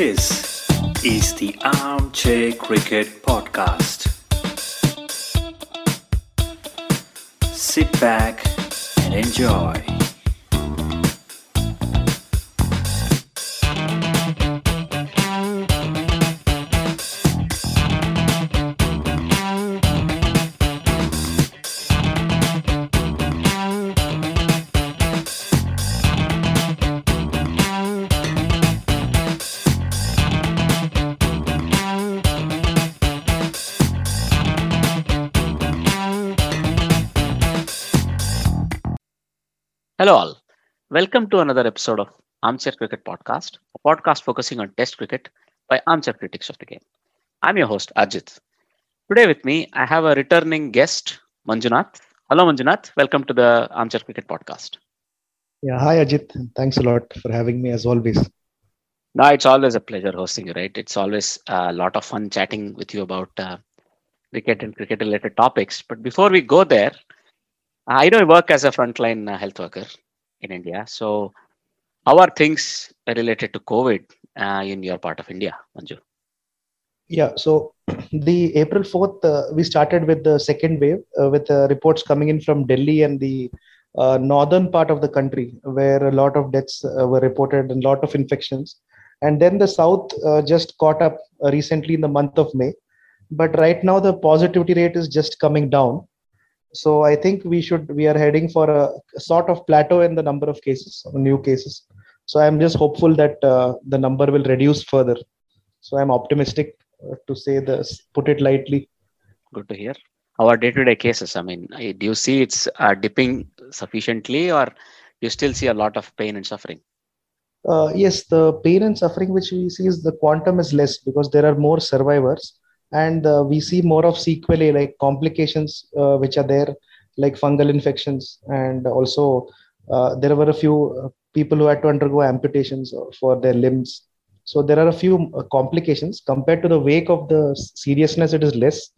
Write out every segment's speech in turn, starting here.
This is the Armchair Cricket Podcast. Sit back and enjoy. Welcome to another episode of Armchair Cricket Podcast, a podcast focusing on Test cricket by armchair critics of the game. I'm your host, Ajit. Today, with me, I have a returning guest, Manjunath. Hello, Manjunath. Welcome to the Armchair Cricket Podcast. Yeah, hi Ajit. Thanks a lot for having me as always. No, it's always a pleasure hosting you, right? It's always a lot of fun chatting with you about uh, cricket and cricket related topics. But before we go there, I know you work as a frontline uh, health worker in India. So, how are things related to COVID uh, in your part of India, Manju? Yeah, so the April 4th, uh, we started with the second wave uh, with uh, reports coming in from Delhi and the uh, northern part of the country where a lot of deaths uh, were reported and a lot of infections. And then the south just caught up recently in the month of May. But right now, the positivity rate is just coming down. So I think we should, we are heading for a, sort of plateau in the number of cases, new cases. So I'm just hopeful that uh, the number will reduce further. So I'm optimistic uh, to say this, put it lightly. Good to hear. our day to day cases? I mean, do you see it's uh, dipping sufficiently or you still see a lot of pain and suffering? Uh, yes, the pain and suffering which we see is the quantum is less because there are more survivors, and uh, we see more of sequelae like complications uh, which are there, like fungal infections, and also uh, there were a few uh, people who had to undergo amputations for their limbs. So there are a few uh, complications compared to the wake of the seriousness. It is less,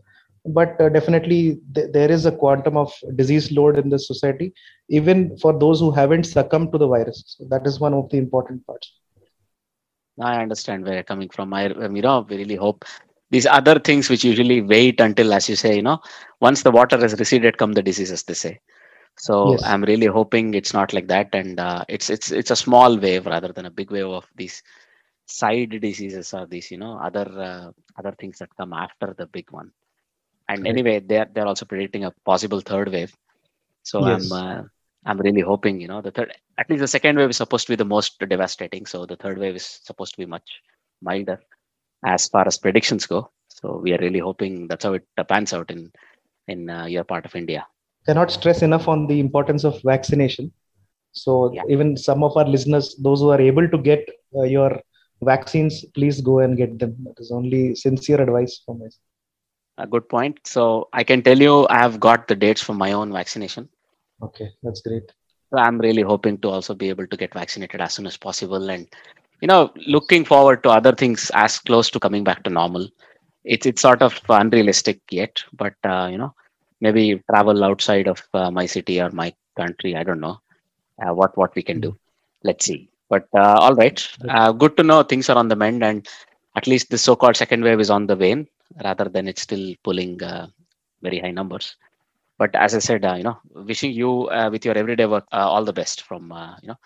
but uh, definitely th- there is a quantum of disease load in the society even for those who haven't succumbed to the virus. So that is one of the important parts. I understand where you're coming from. I, you know, we really hope these other things which usually wait until, as you say, you know, once the water has receded, come the diseases. They say. So Yes. I'm really hoping it's not like that, and uh, it's it's it's a small wave rather than a big wave of these side diseases or these, you know, other uh, other things that come after the big one. And anyway, they're they're also predicting a possible third wave. So Yes. I'm uh, I'm really hoping, you know, the third at least the second wave is supposed to be the most devastating. So the third wave is supposed to be much milder as far as predictions go. So we are really hoping that's how it uh, pans out in in uh, your part of India. Cannot stress enough on the importance of vaccination. So Yeah. even some of our listeners, those who are able to get uh, your vaccines, please go and get them. That is only sincere advice from side. A good point. So I can tell you, I have got the dates for my own vaccination. Okay, that's great. So I'm really hoping to also be able to get vaccinated as soon as possible, and you know, looking forward to other things as close to coming back to normal. It's it's sort of unrealistic yet, but uh, you know, maybe travel outside of uh, my city or my country. I don't know uh, what what we can do. Let's see. But uh, all right, uh, good to know things are on the mend, and at least the so-called second wave is on the wane, rather than it's still pulling uh, very high numbers. But as I said, uh, you know, wishing you uh, with your everyday work uh, all the best from uh, you know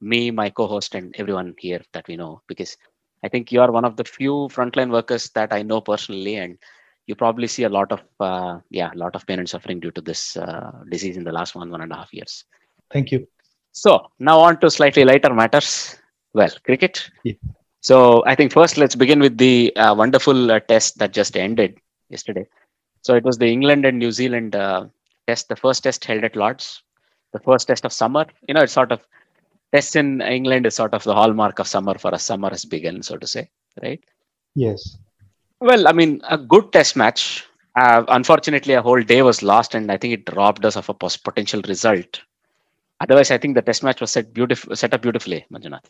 me, my co-host, and everyone here that we know, because I think you are one of the few frontline workers that I know personally, and you probably see a lot of uh, yeah, a lot of pain and suffering due to this uh, disease in the last one one and a half years. Thank you. So now on to slightly lighter matters. Well, cricket. Yeah. So I think first let's begin with the uh, wonderful uh, test that just ended yesterday. So it was the England and New Zealand uh, test, the first test held at Lords, the first test of summer. You know, it's sort of tests in England is sort of the hallmark of summer for us. Summer has begun, so to say, right? Yes. Well, I mean, a good test match. Uh, unfortunately, a whole day was lost, and I think it robbed us of a potential result. Otherwise, I think the test match was set beautiful, set up beautifully, Manjunath.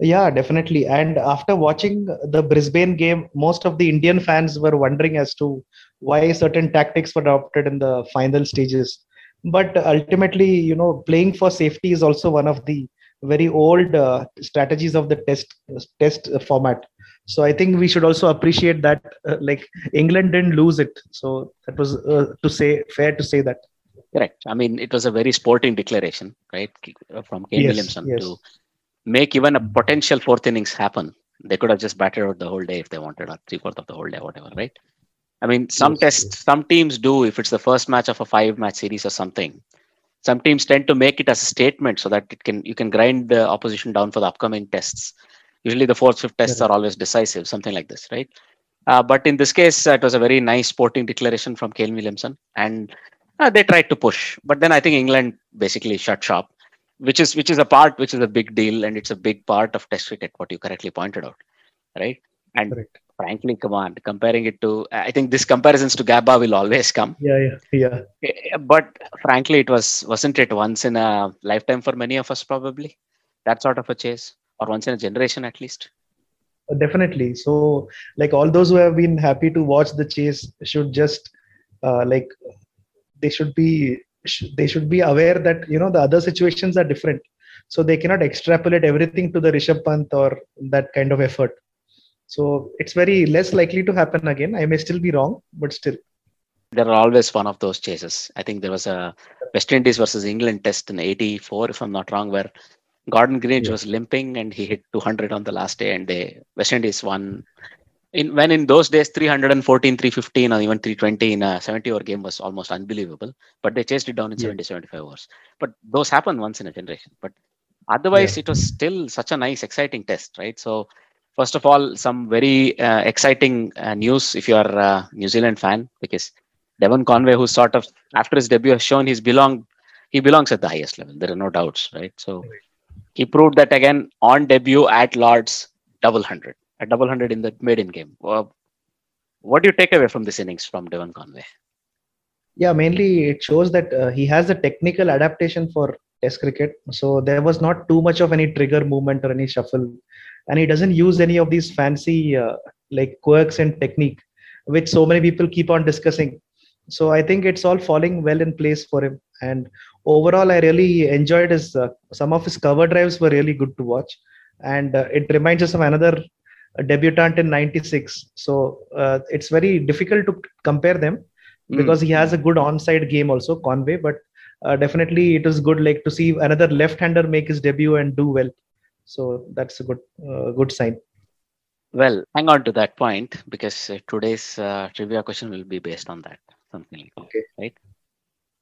Yeah, definitely. And after watching the Brisbane game, most of the Indian fans were wondering as to why certain tactics were adopted in the final stages. But ultimately, you know, playing for safety is also one of the very old uh, strategies of the test test format. So I think we should also appreciate that. Uh, like England didn't lose it, so that was uh, to say fair to say that. Correct. I mean, it was a very sporting declaration, right, from Kane Yes, Williamson yes. to make even a potential fourth innings happen. They could have just batted out the whole day if they wanted, or three fourths of the whole day, whatever, right? I mean, some Yes, tests, some teams do if it's the first match of a five-match series or something. Some teams tend to make it as a statement so that it can you can grind the opposition down for the upcoming tests. Usually, the fourth, fifth tests Correct. are always decisive, something like this, right? Uh, but in this case, uh, it was a very nice sporting declaration from Kane Williamson, and uh, they tried to push. But then I think England basically shut shop, which is which is a part which is a big deal, and it's a big part of Test cricket. What you correctly pointed out, right? And Correct. frankly, come on, comparing it to, I think this comparisons to Gabba will always come. Yeah, yeah, yeah. Eh, But frankly, it was wasn't it once in a lifetime for many of us probably that sort of a chase, or once in a generation at least. definitely so like all those who have been happy to watch the chase should just uh, like they should be sh- they should be aware that you know the other situations are different so they cannot extrapolate everything to the rishabh pant or that kind of effort so it's very less likely to happen again i may still be wrong but still There are always one of those chases. I think there was a West Indies versus England test in '84, if I'm not wrong, where Gordon Greenidge Yeah. was limping and he hit 200 on the last day, and they West Indies won. In when in those days 314, 315, or even 320 in a 70 over game was almost unbelievable. But they chased it down in Yeah. 70, 75 overs. But those happen once in a generation. But otherwise, Yeah. it was still such a nice, exciting test, right? So first of all, some very uh, exciting uh, news if you are a New Zealand fan, because Devon Conway, who sort of after his debut has shown he's belong, he belongs at the highest level. There are no doubts, right? So he proved that again on debut at Lords, double hundred, a double hundred in the maiden game. Well, what do you take away from this innings from Devon Conway? yeah mainly it shows that uh, he has a technical adaptation for test cricket so there was not too much of any trigger movement or any shuffle and he doesn't use any of these fancy uh, like quirks and technique which so many people keep on discussing. So i think it's all falling well in place for him. And overall i really enjoyed his uh, some of his cover drives were really good to watch. And uh, it reminds us of another debutant in 96 so uh, it's very difficult to compare them Mm. because he has a good onside game also conway. But uh, definitely it is good like to see another left-hander make his debut and do well so that's a good uh, good sign Well, hang on to that point because uh, today's uh, trivia question will be based on that. Something like that, Okay. right?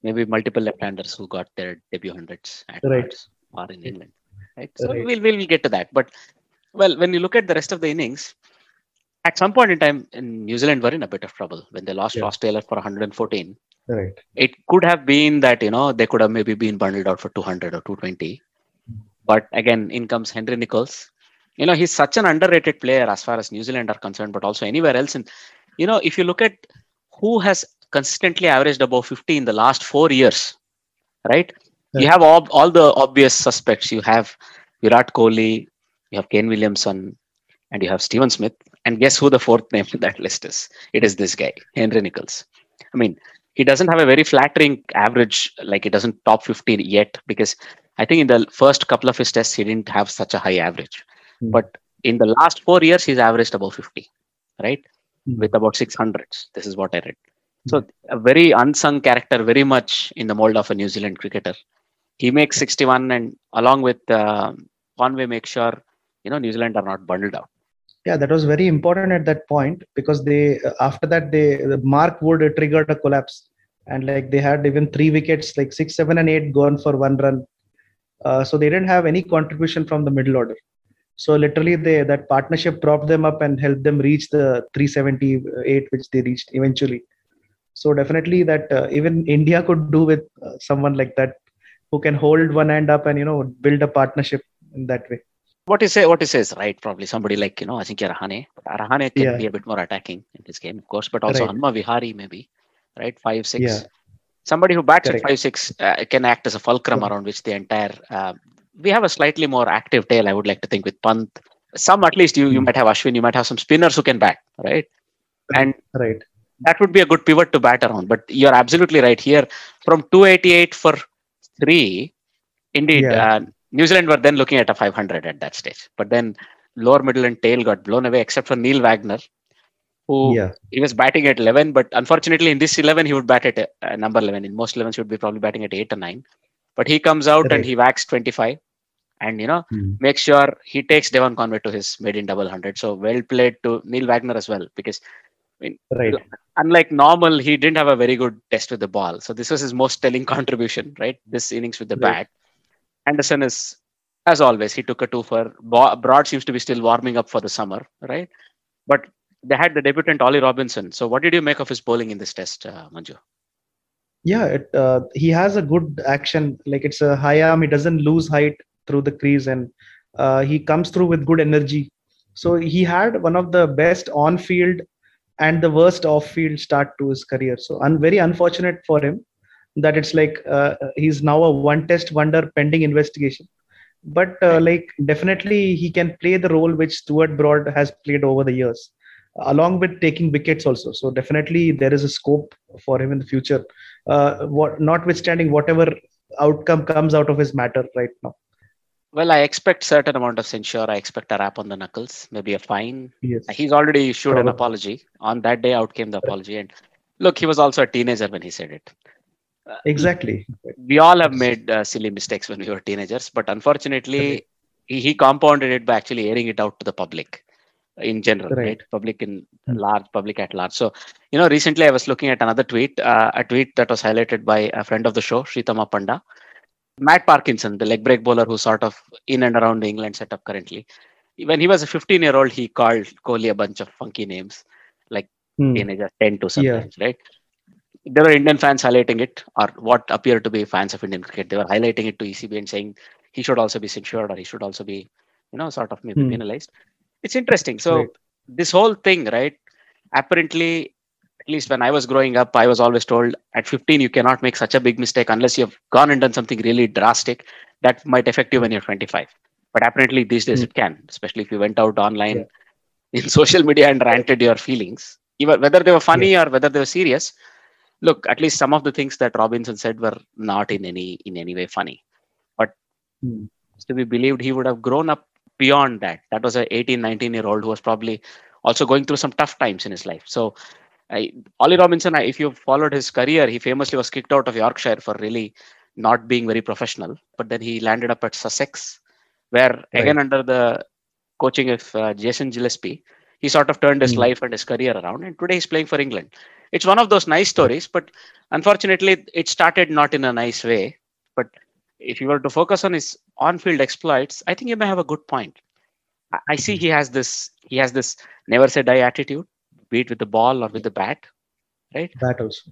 Maybe multiple left-handers who got their debut hundreds at Right. Or in England, right? So Right. we'll, we'll we'll get to that. But well, when you look at the rest of the innings, at some point in time, in New Zealand were in a bit of trouble when they lost Yeah. Ross Taylor for 114. right It could have been that you know they could have maybe been bundled out for 200 or 220. But again, in comes Henry Nicholls. You know, he's such an underrated player as far as New Zealand are concerned, but also anywhere else. And you know, if you look at who has consistently averaged above 50 in the last four years, right? You have all, all the obvious suspects. You have Virat Kohli, you have Kane Williamson, and you have Steven Smith. And guess who the fourth name in that list is? It is this guy, Henry Nicholls. I mean, he doesn't have a very flattering average, like it doesn't top 50 yet, because I think in the first couple of his tests, he didn't have such a high average. Hmm. But in the last four years, he's averaged above 50, right? Hmm. With about 600s. This is what I read. So, a very unsung character, very much in the mold of a New Zealand cricketer. He makes 61, and along with uh, Conway, make sure you know New Zealand are not bundled out. yeah that was very important at that point because they uh, after that they the mark wood triggered a collapse and like they had even three wickets like six seven and eight gone for one run uh, so they didn't have any contribution from the middle order so literally they that partnership propped them up and helped them reach the 378 which they reached eventually so definitely that uh, even india could do with uh, someone like that who can hold one hand up and you know build a partnership in that way What you say, what is right. Probably somebody like you know Ajinkya Rahane. But Rahane can Yeah. be a bit more attacking in this game, of course. But also Right. Hanuma Vihari maybe, right? Five six. Yeah. Somebody who bats Correct. at five six uh, can act as a fulcrum around which the entire. Uh, we have a slightly more active tail, I would like to think, with Pant. Some at least you you Hmm. might have Ashwin, you might have some spinners who can bat, right? And right that would be a good pivot to bat around. But you're absolutely right here. From 288 for three, indeed, Yeah. uh, New Zealand were then looking at a 500 at that stage. But then lower middle and tail got blown away, except for Neil Wagner, who Yeah. he was batting at 11, but unfortunately in this 11 he would bat at uh, number 11. In most 11s he would be probably batting at 8 or 9. But he comes out and he whacks 25 and you know Hmm. makes sure he takes Devon Conway to his maiden double hundred. So well played to Neil Wagner as well because Right. unlike normal, he didn't have a very good test with the ball. So this was his most telling contribution, right? This innings with the Right. bat. Anderson is, as always, he took a two for. Broad seems to be still warming up for the summer, right? But they had the debutant Ollie Robinson. So what did you make of his bowling in this test, uh, Manju? Yeah, it, uh, he has a good action. Like it's a high arm. He doesn't lose height through the crease, and uh, he comes through with good energy. So he had one of the best on-field and the worst off-field start to his career. So un- very unfortunate for him that it's like uh, he's now a one-test wonder pending investigation. But uh, like definitely he can play the role which Stuart Broad has played over the years, along with taking wickets also. So definitely there is a scope for him in the future uh, what notwithstanding whatever outcome comes out of his matter right now. Well, I expect certain amount of censure. I expect a rap on the knuckles, maybe a fine. Yes. He's already issued an apology. On that day, out came the apology. And look, he was also a teenager when he said it. Uh, Exactly. we all have made uh, silly mistakes when we were teenagers, but unfortunately, he, he compounded it by actually airing it out to the public in general, right? Right. Public in Hmm. large, public at large. So, you know, recently I was looking at another tweet, uh, a tweet that was highlighted by a friend of the show, Sritama Panda. Matt Parkinson, the leg break bowler who's sort of in and around the England setup currently. When he was a 15 year old, he called Kohli a bunch of funky names Hmm. teenagers tend to Yeah. sometimes, right? There were Indian fans highlighting it, or what appear to be fans of Indian cricket. They were highlighting it to ECB and saying he should also be censured or he should also be, you know, sort of maybe Hmm. penalized. It's interesting. So Right. this whole thing, right? Apparently, at least when I was growing up, I was always told at 15 you cannot make such a big mistake unless you have gone and done something really drastic that might affect you when you're 25. But apparently these days Hmm. it can, especially if you went out online in social media and ranted your feelings, even whether they were funny or whether they were serious. Look, at least some of the things that Robinson said were not in any in any way funny. But it's to be believed he would have grown up beyond that. That was a 18, 19 year old who was probably also going through some tough times in his life. So I, Ollie Robinson, I, if you followed his career, he famously was kicked out of Yorkshire for really not being very professional. But then he landed up at Sussex, where again under the coaching of uh, Jason Gillespie, he sort of turned his Hmm. life and his career around. And today he's playing for England. It's one of those nice stories, but unfortunately, it started not in a nice way. But if you were to focus on his on-field exploits, I think you may have a good point. I, I see he has this he has this never say die attitude, be it with the ball or with the bat. Right? That also.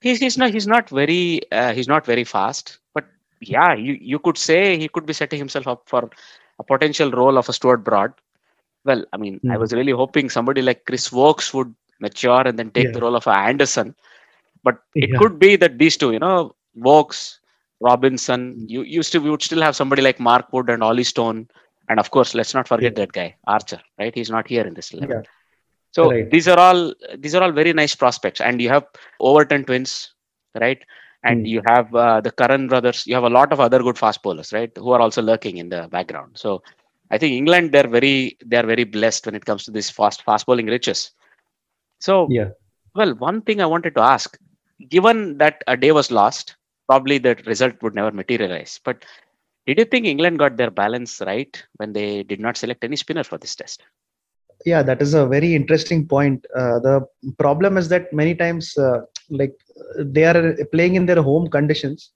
He's, he's not he's not very uh, he's not very fast, but yeah, you, you could say he could be setting himself up for a potential role of a Stuart Broad. Well, I mean, I Hmm. was really hoping somebody like Chris Woakes would mature and then take Yeah. the role of a Anderson. But it Yeah. could be that these two, you know, Woakes, Robinson, you used to we would still have somebody like Mark Wood and Ollie Stone. And of course, let's not forget Yeah. that guy, Archer, right? He's not here in this level. Yeah. So Right. these are all these are all very nice prospects. And you have Overton twins, right? And Hmm. you have uh, the Curran brothers. You have a lot of other good fast bowlers, right? Who are also lurking in the background. So I think England they're very they're very blessed when it comes to this fast fast bowling riches. So Yeah. well, one thing I wanted to ask, given that a day was lost, probably the result would never materialize. But did you think England got their balance right when they did not select any spinner for this test? Yeah, that is a very interesting point. Uh, the problem is that many times, uh, like they are playing in their home conditions.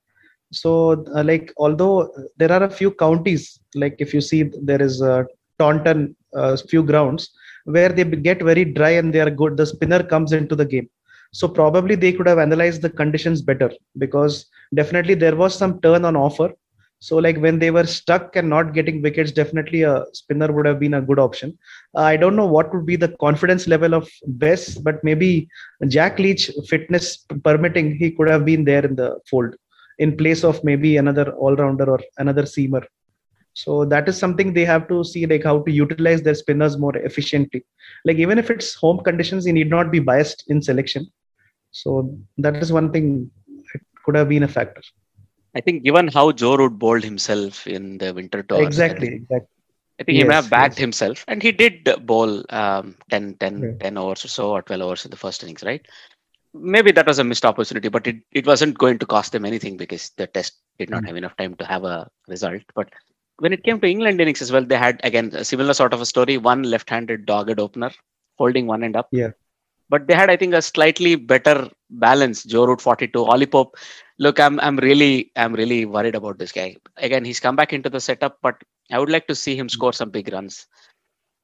So, uh, like although there are a few counties, like if you see there is uh, Taunton, a few grounds where they get very dry and they are good. The spinner comes into the game. So probably they could have analyzed the conditions better because definitely there was some turn on offer. So like when they were stuck and not getting wickets, definitely a spinner would have been a good option. I don't know what would be the confidence level of Bess, but maybe Jack Leach fitness permitting, he could have been there in the fold in place of maybe another all-rounder or another seamer. So that is something they have to see, like how to utilize their spinners more efficiently. Like even if it's home conditions, he need not be biased in selection. So that is one thing. It could have been a factor. I think given how Joe Root bowled himself in the winter tour, exactly. Exactly. I think he may have backed yes. himself, and he did bowl um, 10, 10, Right. 10 overs or so, or 12 overs in the first innings, right? Maybe that was a missed opportunity, but it, it wasn't going to cost them anything because the test did not Mm. have enough time to have a result. But when it came to England innings as well, they had again a similar sort of a story. One left-handed dogged opener holding one end up. Yeah. But they had, I think, a slightly better balance. Joe Root 42, Ollie Pope. Look, I'm I'm really I'm really worried about this guy. Again, he's come back into the setup, but I would like to see him score some big runs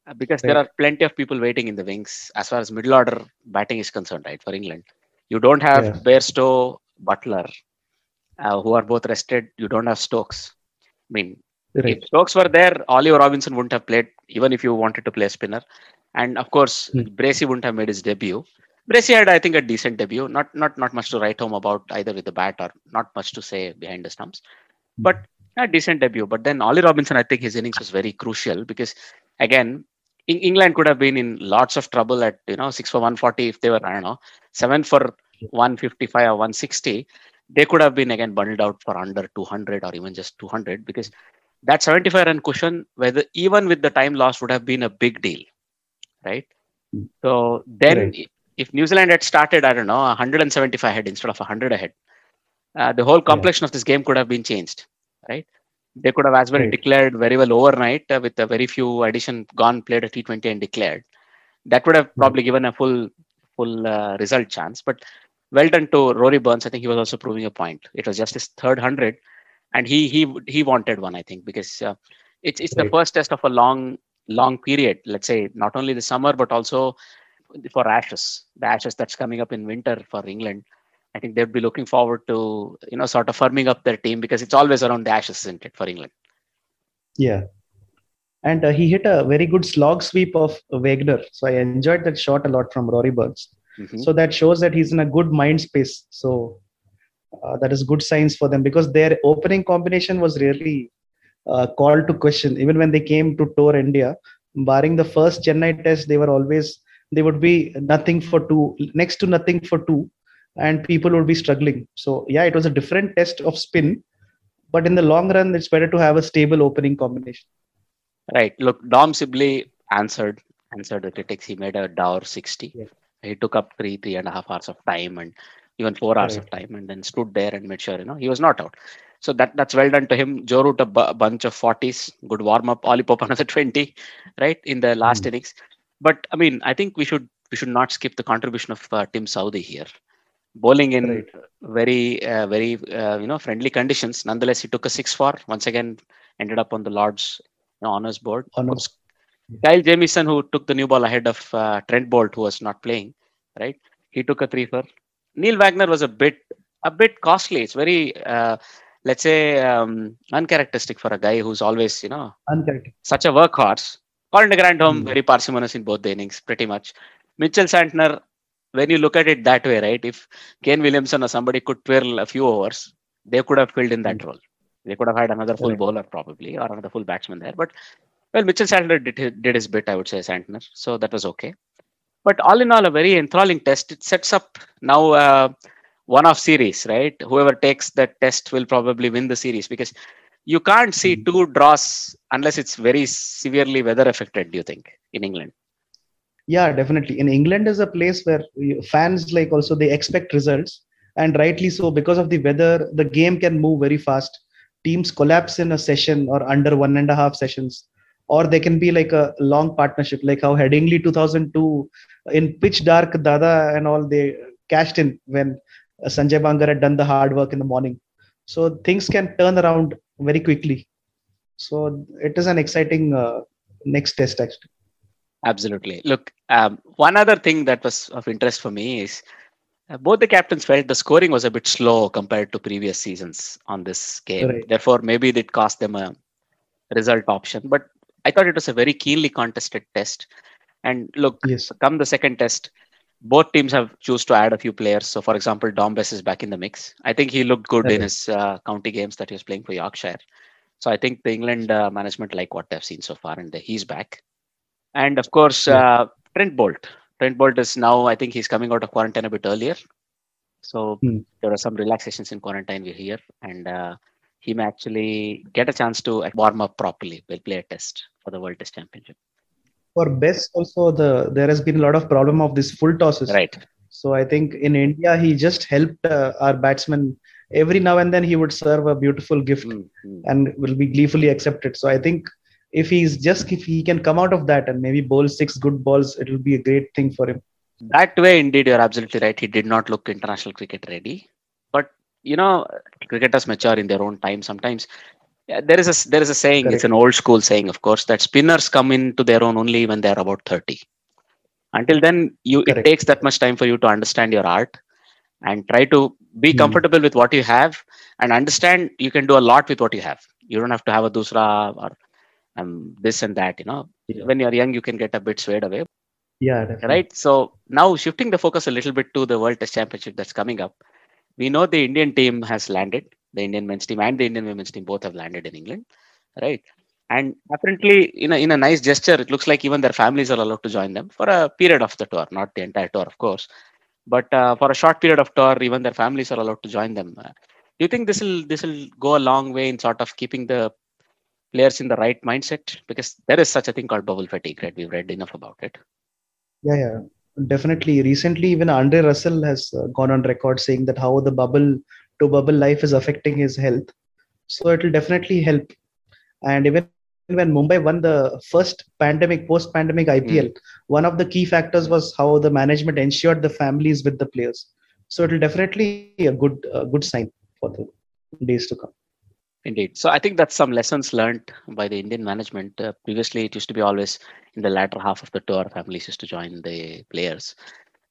Uh, because there are plenty of people waiting in the wings as far as middle order batting is concerned, right? For England, you don't have Yeah. Bairstow, Buttler, uh, who are both rested. You don't have Stokes. I mean, Right. if Stokes were there, Oliver Robinson wouldn't have played, even if you wanted to play a spinner. And of course, Hmm. Bracey wouldn't have made his debut. Bracey had, I think, a decent debut. Not not not much to write home about either with the bat or not much to say behind the stumps. But a decent debut. But then Ollie Robinson, I think his innings was very crucial because again, Eng- England could have been in lots of trouble at you know six for 140 if they were I don't know seven for 155 or 160. They could have been again bundled out for under 200 or even just 200 because that 75 run cushion, whether even with the time loss, would have been a big deal, right? So then, Right. if New Zealand had started, I don't know, 175 ahead instead of 100 ahead, uh, the whole complexion of this game could have been changed, right? They could have as well Right. declared very well overnight uh, with a very few addition gone, played a T20 and declared. That would have probably given a full full uh, result chance. But well done to Rory Burns. I think he was also proving a point. It was just his third hundred, and he he he wanted one. I think because uh, it's it's the first test of a long long period. Let's say not only the summer but also for Ashes, the Ashes that's coming up in winter for England. I think they'd be looking forward to you know sort of firming up their team because it's always around the Ashes, isn't it, for England? Yeah. And uh, he hit a very good slog sweep of Wagner. So I enjoyed that shot a lot from Rory Burns. Mhm. So that shows that he's in a good mind space. So uh, that is good signs for them because their opening combination was really uh, called to question. Even when they came to tour India, barring the first Chennai test, they were always they would be nothing for two, next to nothing for two, and people would be struggling. So yeah, it was a different test of spin, but in the long run, it's better to have a stable opening combination. Right. Look, Dom Sibley answered answered the critics. He made a dour 60. Yeah. He took up three, three and a half hours of time and even four hours of time and then stood there and made sure, you know, he was not out. So that that's well done to him. Joe Root a bunch of 40s, good warm up. Ollie Pope another 20, right, in the last Hmm. innings. But I mean, I think we should we should not skip the contribution of uh, Tim Southee here. Bowling in Right. very uh, very uh, you know friendly conditions. Nonetheless, he took a six for once again ended up on the Lord's you know, honors board. Honors. Kyle Jamieson, who took the new ball ahead of uh, Trent Boult, who was not playing, right? He took a three for. Neil Wagner was a bit a bit costly. It's very uh, let's say um, uncharacteristic for a guy who's always you know such a workhorse. Colin de Grandhomme, Hmm. very parsimonious in both the innings, pretty much. Mitchell Santner, when you look at it that way, right? If Kane Williamson or somebody could twirl a few overs, they could have filled in that role. They could have had another full Correct. bowler probably or another full batsman there. But well, Mitchell Santner did, his- did his bit, I would say, Santner. So that was okay. But all in all, a very enthralling test. It sets up now uh, one off series, right? Whoever takes that test will probably win the series because you can't see Mhm. two draws unless it's very severely weather affected. Do you think in England? Yeah, definitely. In England is a place where fans like also they expect results, and rightly so because of the weather. The game can move very fast. Teams collapse in a session or under one and a half sessions, or they can be like a long partnership, like how Headingley 2002 in pitch dark Dada and all they cashed in when Sanjay Bangar had done the hard work in the morning. So things can turn around very quickly. So it is an exciting uh, next test actually. Absolutely. Look, um, one other thing that was of interest for me is uh, both the captains felt the scoring was a bit slow compared to previous seasons on this game. Right. Therefore, maybe it cost them a result option. But I thought it was a very keenly contested test. And look, Yes. come the second test, both teams have choose to add a few players. So, for example, Dom Bess is back in the mix. I think he looked good in his uh, county games that he was playing for Yorkshire. So, I think the England uh, management like what they've seen so far, and he's back. And of course, uh, Trent Boult. Trent Boult is now, I think he's coming out of quarantine a bit earlier. So Hmm. there are some relaxations in quarantine we hear, and uh, he may actually get a chance to warm up properly. We'll play a test. for the World Test Championship. For Bess, also the there has been a lot of problem of this full tosses. Right. So I think in India he just helped uh, our batsmen. Every now and then he would serve a beautiful gift Mm-hmm. and will be gleefully accepted. So I think if he's just if he can come out of that and maybe bowl six good balls, it will be a great thing for him. That way, indeed, you're absolutely right. He did not look international cricket ready. But you know, cricketers mature in their own time. Sometimes yeah, there is a there is a saying. It's an old school saying, of course, that spinners come into their own only when they're about thirty. Until then, you it takes that much time for you to understand your art and try to be Hmm. comfortable with what you have and understand you can do a lot with what you have. You don't have to have a dusra or um, this and that. You know, Yeah. when you're young, you can get a bit swayed away Yeah, definitely. right so now shifting the focus a little bit to the world test championship that's coming up we know the indian team has landed the indian men's team and the indian women's team both have landed in england right? And apparently in a, in a nice gesture it looks like even their families are allowed to join them for a period of the tour not the entire tour of course. But uh, for a short period of tour even their families are allowed to join them. Uh, do you think this will this will go a long way in sort of keeping the players in the right mindset? Because there is such a thing called bubble fatigue right? We've read enough about it. Yeah, yeah, definitely. Recently, even Andre Russell has uh, gone on record saying that how the bubble to bubble life is affecting his health. So it will definitely help. And even when Mumbai won the first pandemic, post-pandemic IPL, one of the key factors was how the management ensured the families with the players. So it will definitely be a good, good sign for the days to come. Indeed. So I think that's some lessons learned by the Indian management. Uh, previously, it used to be always in the latter half of the tour, families used to join the players.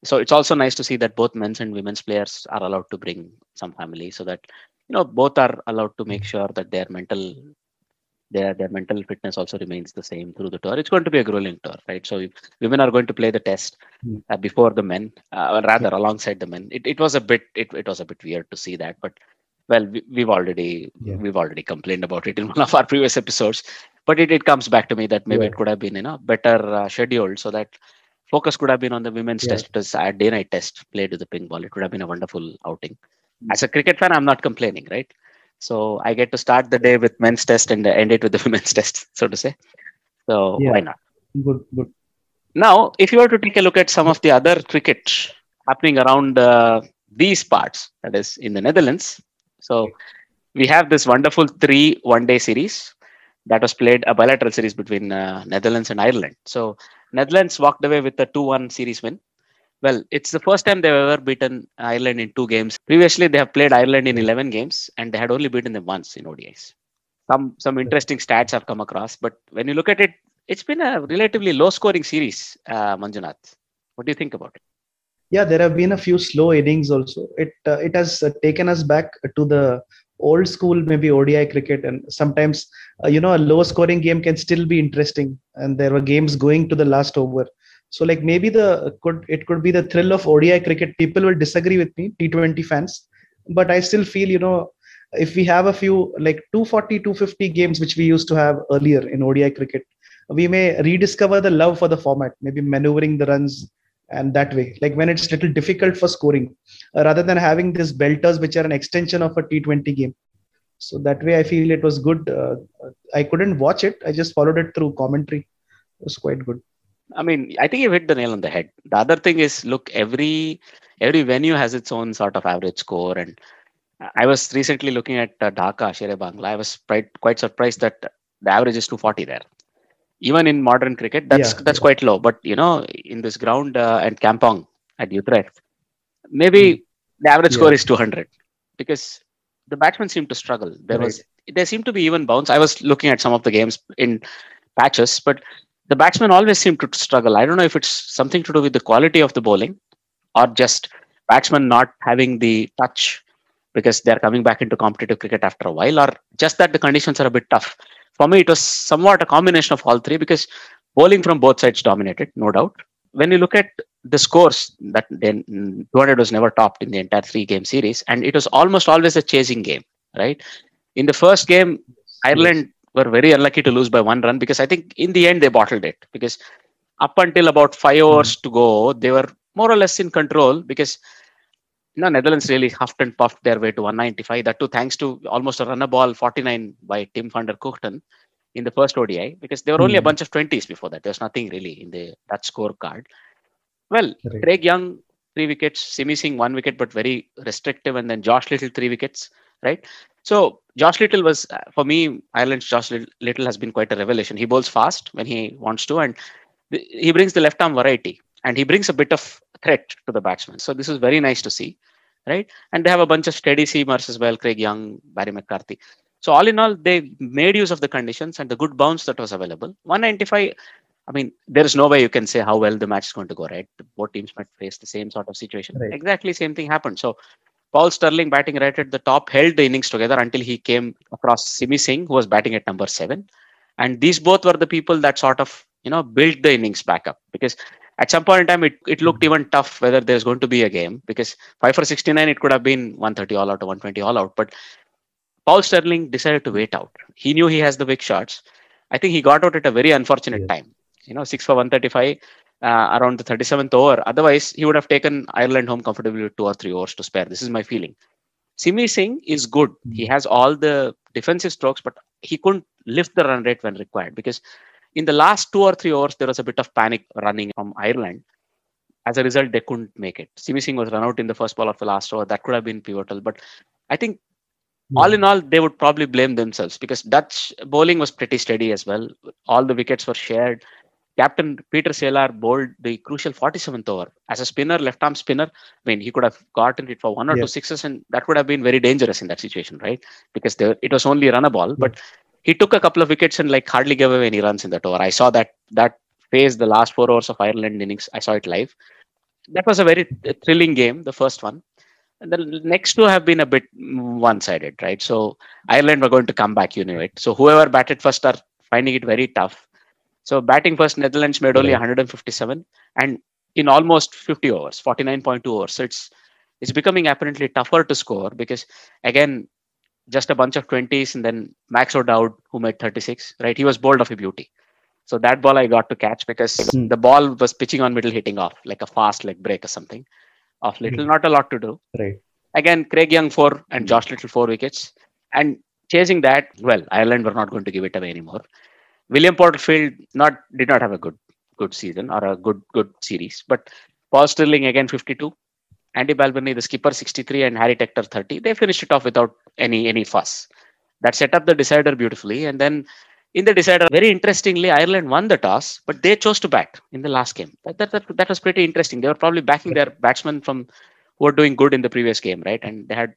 So it's also nice to see that both men's and women's players are allowed to bring some family so that, you know, both are allowed to make sure that their mental their their mental fitness also remains the same through the tour. It's going to be a grueling tour, right? So women are going to play the test Hmm. uh, before the men, uh, or rather alongside the men. It, it was a bit it, it was a bit weird to see that, but well, we, we've already Yeah. we've already complained about it in one of our previous episodes. But it, it comes back to me that maybe Yeah. it could have been you know better uh, scheduled so that focus could have been on the women's Yeah. test. Was a day night test played with the pink ball. It would have been a wonderful outing. As a cricket fan, I'm not complaining, right? So I get to start the day with men's test and end it with the women's test, so to say. So Yeah. why not? Good, good. Now, if you were to take a look at some of the other cricket happening around uh, these parts, that is in the Netherlands. So we have this wonderful three one-day series that was played a bilateral series between uh, Netherlands and Ireland. So Netherlands walked away with a 2-1 series win. Well, it's the first time they've ever beaten Ireland in two games. Previously, they have played Ireland in 11 games and they had only beaten them once in ODIs. Some some interesting stats have come across, but when you look at it, it's been a relatively low-scoring series, uh, Manjunath. What do you think about it? Yeah, there have been a few slow innings also. It uh, it has uh, taken us back to the old school maybe ODI cricket, and sometimes uh, you know a low scoring game can still be interesting, and there were games going to the last over. So like maybe the could it could be the thrill of ODI cricket. People will disagree with me, T20 fans, but I still feel you know if we have a few like 240 250 games which we used to have earlier in ODI cricket, we may rediscover the love for the format, maybe maneuvering the runs and that way. Like when it's little difficult for scoring uh, rather than having these belters which are an extension of a t20 game. So that way i feel it was good. Uh, i couldn't watch it. I just followed it through commentary. It was quite good. I mean, I think you hit the nail on the head. The other thing is, look, every every venue has its own sort of average score, and I was recently looking at uh, Dhaka, Shere Bangla. I was quite quite surprised that the average is 240 there. Even in modern cricket, that's Yeah, that's yeah. quite low. But you know, in this ground uh, and Kampong at Utrecht, maybe the average score is 200 because the batsmen seem to struggle. There Right. was there seemed to be even bounce. I was looking at some of the games in patches, but the batsmen always seem to struggle. I don't know if it's something to do with the quality of the bowling or just batsmen not having the touch because they're coming back into competitive cricket after a while, or just that the conditions are a bit tough. For me, it was somewhat a combination of all three because bowling from both sides dominated, no doubt. When you look at the scores, that then mm, 200 was never topped in the entire three game series, and it was almost always a chasing game, right? In the first game, Ireland were very unlucky to lose by one run because I think in the end they bottled it because up until about five overs to go, they were more or less in control because you know, Netherlands really huffed and puffed their way to 195. That too, thanks to almost a runner ball 49 by Tim van der Gugten. in the first ODI because there were only a Hmm. bunch of 20s before that. There's nothing really in the Dutch scorecard. Well, Right. Craig Young, three wickets, Simi Singh, one wicket, but very restrictive, and then Josh Little, three wickets, right? So Josh Little was, uh, for me, Ireland's Josh Little has been quite a revelation. He bowls fast when he wants to, and he brings the left arm variety, and he brings a bit of threat to the batsman. So this is very nice to see, right? And they have a bunch of steady seamers as well, Craig Young, Barry McCarthy. So all in all, they made use of the conditions and the good bounce that was available. 195. I mean, there is no way you can say how well the match is going to go, right? Both teams might face the same sort of situation. Right. Exactly same thing happened. So Paul Stirling batting right at the top held the innings together until he came across Simi Singh, who was batting at number seven. And these both were the people that sort of, you know, built the innings back up because at some point in time it, it looked even tough whether there's going to be a game because 5 for 69 it could have been 130 all out or 120 all out but paul stirling decided to wait out. He knew he has the big shots. I think he got out at a very unfortunate time. You know 6 for 135 uh, around the 37th over. Otherwise he would have taken ireland home comfortably with two or three overs to spare. This is my feeling. Simi singh is good. He has all the defensive strokes but he couldn't lift the run rate when required because in the last two or three hours, there was a bit of panic running from Ireland. As a result, they couldn't make it. Simi Singh was run out in the first ball of the last over. That could have been pivotal. But I think hmm. all in all, they would probably blame themselves because Dutch bowling was pretty steady as well. All the wickets were shared. Captain Pieter Seelaar bowled the crucial 47th over. As a spinner, left arm spinner, I mean, he could have gotten it for one or Yeah. two sixes, and that would have been very dangerous in that situation, right? Because there, it was only run a ball. But he took a couple of wickets and like hardly gave away any runs in that over. I saw that that phase, the last four hours of Ireland innings. I saw it live. That was a very thrilling game, the first one. And the next two have been a bit one-sided, right? So Ireland were going to come back, you know it. So whoever batted first are finding it very tough. So batting first, Netherlands made only 157, and in almost 50 overs, 49.2 overs. So it's it's becoming apparently tougher to score because again, just a bunch of 20s and then Max O'Dowd who made 36, right? He was bowled of a beauty. So that ball I got to catch because Hmm. the ball was pitching on middle, hitting off like a fast leg break or something. Off little, Hmm. not a lot to do. Right. Again, Craig Young four and Josh Little four wickets. And chasing that, well, Ireland were not going to give it away anymore. William Porterfield not did not have a good good season or a good good series, but Paul Stirling again 52, Andy Balbirnie the skipper 63, and Harry Tector 30. They finished it off without any any fuss. That set up the decider beautifully, and then in the decider, very interestingly, Ireland won the toss, but they chose to bat in the last game. That that, that, that was pretty interesting. They were probably backing their batsmen from who were doing good in the previous game, right? And they had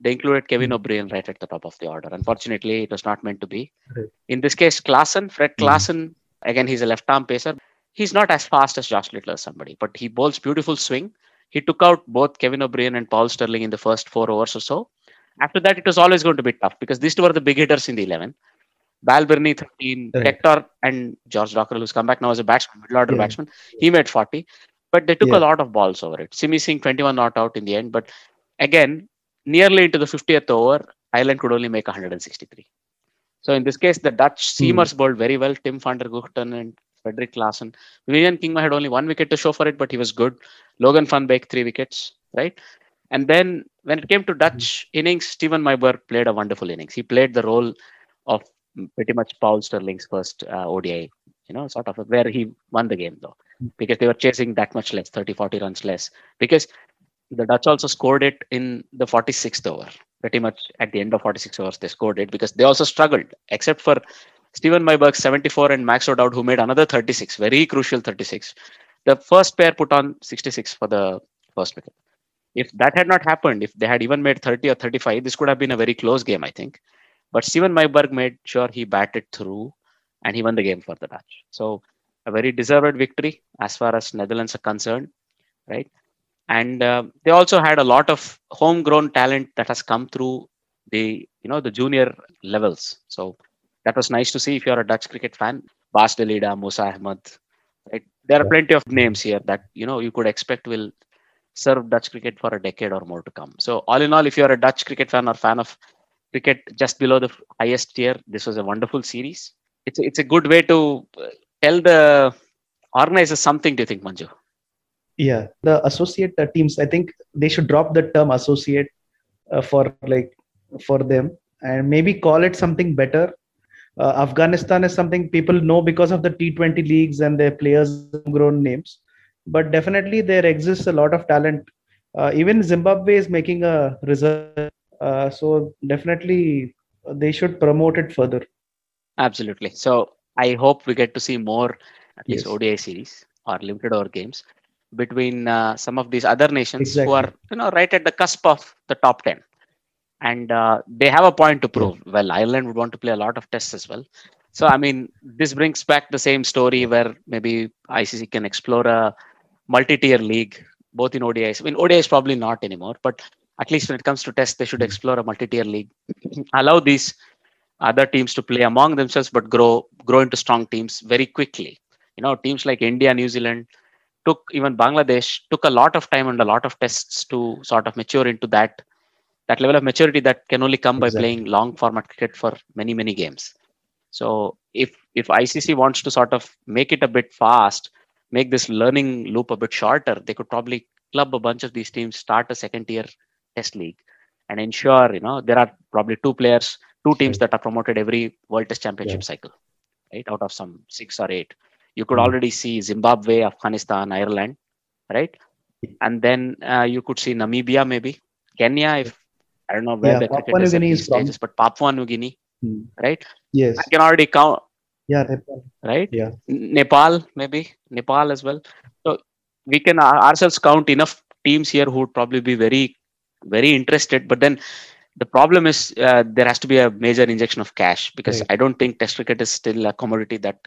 they included Kevin O'Brien right at the top of the order. Unfortunately, it was not meant to be. Right. In this case, Klaassen, Fred Mhm. Klaassen, again, he's a left arm pacer. He's not as fast as Josh Little or somebody, but he bowls beautiful swing. He took out both Kevin O'Brien and Paul Stirling in the first four overs or so. After that, it was always going to be tough because these two were the big hitters in the 11. Balbirnie 13, Right. Tector and George Dockrell, who's come back now as a batsman, middle order Yeah. batsman, he made 40. But they took Yeah. a lot of balls over it. Simi Singh 21 not out in the end. But again, nearly into the 50th over, Ireland could only make 163. So in this case, the Dutch hmm. seamers bowled very well. Tim van der Gugten and Frederick Klaassen. Vivian Kingma had only one wicket to show for it, but he was good. Logan van Beek, three wickets, right? And then when it came to Dutch innings, Steven Myburgh played a wonderful innings. He played the role of pretty much Paul Stirling's first uh, ODI, you know, sort of where he won the game though, because they were chasing that much less, 30, 40 runs less. Because the Dutch also scored it in the 46th over. Pretty much at the end of 46 overs, they scored it because they also struggled, except for Steven Myburgh 74 and Max O'Dowd, who made another 36, very crucial 36. The first pair put on 66 for the first wicket. If that had not happened, if they had even made 30 or 35, this could have been a very close game, I think. But Steven Myburgh made sure he batted through and he won the game for the Dutch. So a very deserved victory as far as Netherlands are concerned, right? And uh, they also had a lot of homegrown talent that has come through the you know the junior levels. So that was nice to see if you're a Dutch cricket fan. Bas de Leede, Musa Ahmed, right? There are plenty of names here that you know you could expect will serve Dutch cricket for a decade or more to come. So all in all, if you're a Dutch cricket fan or fan of cricket just below the highest tier, this was a wonderful series. It's a, it's a good way to uh, tell the organizers something. Do you think, Manju? Yeah, the associate uh, teams. I think they should drop the term associate uh, for like for them and maybe call it something better. Uh, Afghanistan is something people know because of the T20 leagues and their players grown names, but definitely there exists a lot of talent. Uh, even Zimbabwe is making a result, uh, so definitely they should promote it further. Absolutely. So I hope we get to see more at least Yes. ODI series or limited over games between uh, some of these other nations who are you know right at the cusp of the top 10 and uh, they have a point to prove well ireland would want to play a lot of tests as well so i mean this brings back the same story where maybe icc can explore a multi-tier league both in odis i mean odi is probably not anymore but at least when it comes to tests they should explore a multi-tier league. Allow these other teams to play among themselves but grow grow into strong teams very quickly. You know teams like india new zealand took even bangladesh took a lot of time and a lot of tests to sort of mature into that that level of maturity that can only come by Exactly. playing long format cricket for many many games. So if if icc wants to sort of make it a bit fast make this learning loop a bit shorter they could probably club a bunch of these teams start a second tier test league and ensure you know there are probably two players two teams that are promoted every world test championship cycle right out of some six or eight you could Mhm. already see zimbabwe afghanistan ireland right and then uh, you could see namibia maybe kenya if i don't know where Yeah, the cricket Papua is New Guinea is stages but papua new guinea Hmm. right Yes. i can already count Yeah. Nepal. right Yeah. Nepal maybe nepal as well so we can ourselves count enough teams here who would probably be very very interested but then the problem is uh, there has to be a major injection of cash because Right. i don't think test cricket is still a commodity that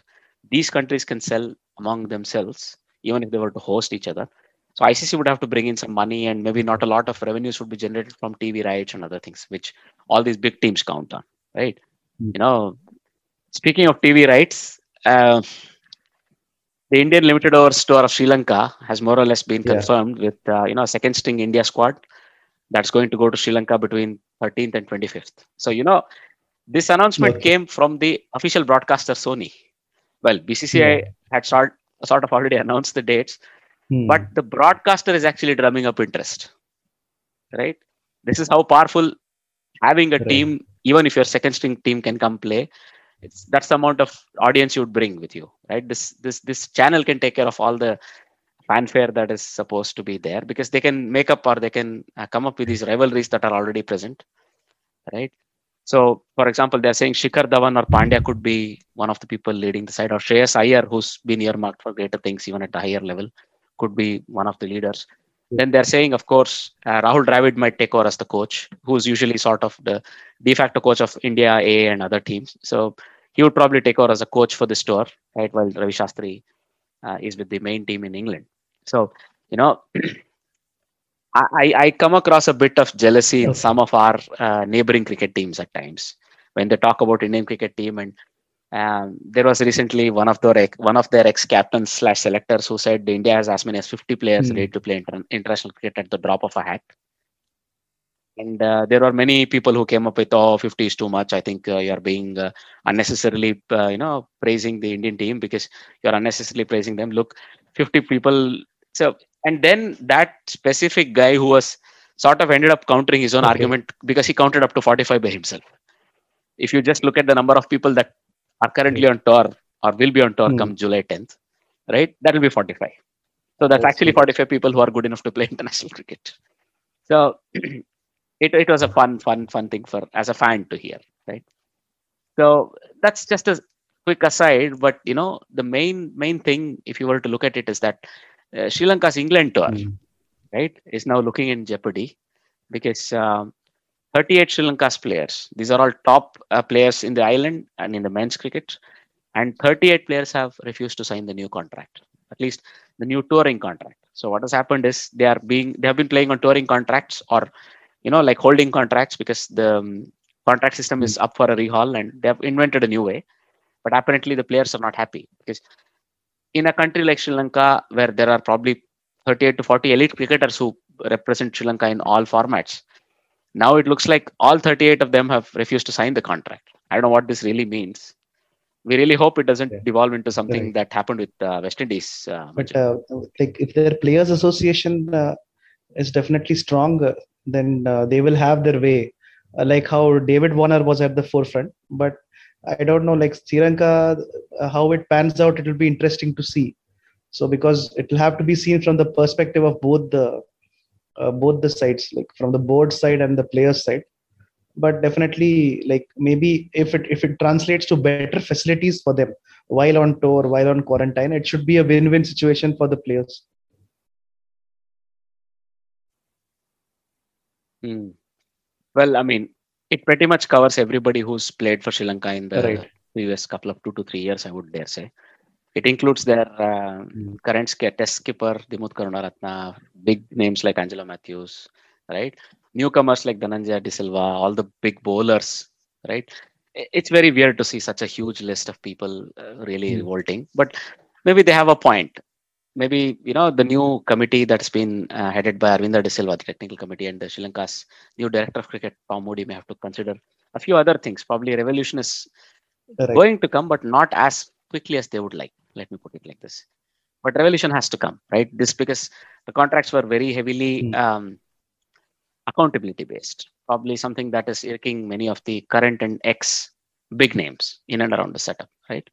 these countries can sell among themselves even if they were to host each other so icc would have to bring in some money and maybe not a lot of revenues would be generated from tv rights and other things which all these big teams count on right Hmm. you know speaking of tv rights uh, the Indian limited overs tour of Sri Lanka has more or less been Yeah. confirmed with uh, you know a second string India squad that's going to go to Sri Lanka between 13th and 25th. So you know this announcement Okay. came from the official broadcaster Sony. Well, BCCI had sort sort of already announced the dates, Hmm. but the broadcaster is actually drumming up interest. Right? This is how powerful having a Right. team, even if your second string team can come play, it's that's the amount of audience you would bring with you, right? This this this channel can take care of all the fanfare that is supposed to be there because they can make up or they can uh, come up with these rivalries that are already present, right? So, for example, they're saying Shikhar Dhawan or Pandya could be one of the people leading the side, or Shreyas Iyer, who's been earmarked for greater things even at a higher level, could be one of the leaders. Then they're saying, of course, uh, Rahul Dravid might take over as the coach, who's usually sort of the de facto coach of India A and other teams. So he would probably take over as a coach for this tour, right? While Ravi Shastri uh, is with the main team in England. So, you know, I, I I come across a bit of jealousy in some of our uh, neighboring cricket teams at times when they talk about Indian cricket team. And um, there was recently one of their one of their ex captains slash selectors who said India has as many as 50 players Hmm. ready to play inter- international cricket at the drop of a hat. And uh, there were many people who came up with, "Oh, 50 is too much. I think uh, you're being uh, unnecessarily, uh, you know, praising the Indian team because you're unnecessarily praising them." Look, 50 people. So, and then that specific guy who was sort of ended up countering his own Okay. argument because he counted up to 45 by himself. If you just look at the number of people that are currently on tour or will be on tour Hmm. come July 10th, right? That will be 45. So that's actually 45 people who are good enough to play international cricket. So it, it was a fun, fun, fun thing for as a fan to hear, right? So that's just a quick aside, but you know, the main main thing, if you were to look at it, is that uh, Sri Lanka's England tour, Hmm. right, is now looking in jeopardy because um, 38 Sri Lanka's players, these are all top uh, players in the island and in the men's cricket, and 38 players have refused to sign the new contract, at least the new touring contract. So what has happened is they are being they have been playing on touring contracts or you know like holding contracts because the um, contract system is up for a rehaul and they have invented a new way. But apparently the players are not happy because in a country like Sri Lanka where there are probably 38 to 40 elite cricketers who represent Sri Lanka in all formats. Now it looks like all 38 of them have refused to sign the contract. I don't know what this really means. We really hope it doesn't Yeah. devolve into something Right. that happened with uh, West Indies. Uh, but uh, like if their players association uh, is definitely strong then uh, they will have their way uh, like how david warner was at the forefront but I don't know, like Sri Lanka, uh, how it pans out, it will be interesting to see. So because it will have to be seen from the perspective of both the uh, both the sides, like from the board side and the players side. But definitely, like maybe if it if it translates to better facilities for them while on tour, while on quarantine, it should be a win-win situation for the players. Hmm. Well, I mean, it pretty much covers everybody who's played for Sri Lanka in the Right. previous couple of two to three years, I would dare say. It includes their uh, Mm. current test skipper, Dimuth Karunaratne, big names like Angelo Mathews, right? Newcomers like Dhananjaya De Silva, all the big bowlers, right? It's very weird to see such a huge list of people uh, really Mm. revolting, but maybe they have a point. Maybe, you know, the new committee that's been uh, headed by Aravinda De Silva, the technical committee, and the Sri Lanka's new director of cricket, Tom Moody, may have to consider a few other things. Probably revolution is Right. going to come, but not as quickly as they would like. Let me put it like this. But revolution has to come, right? This because the contracts were very heavily Hmm. um, accountability based. Probably something that is irking many of the current and ex big names in and around the setup, right?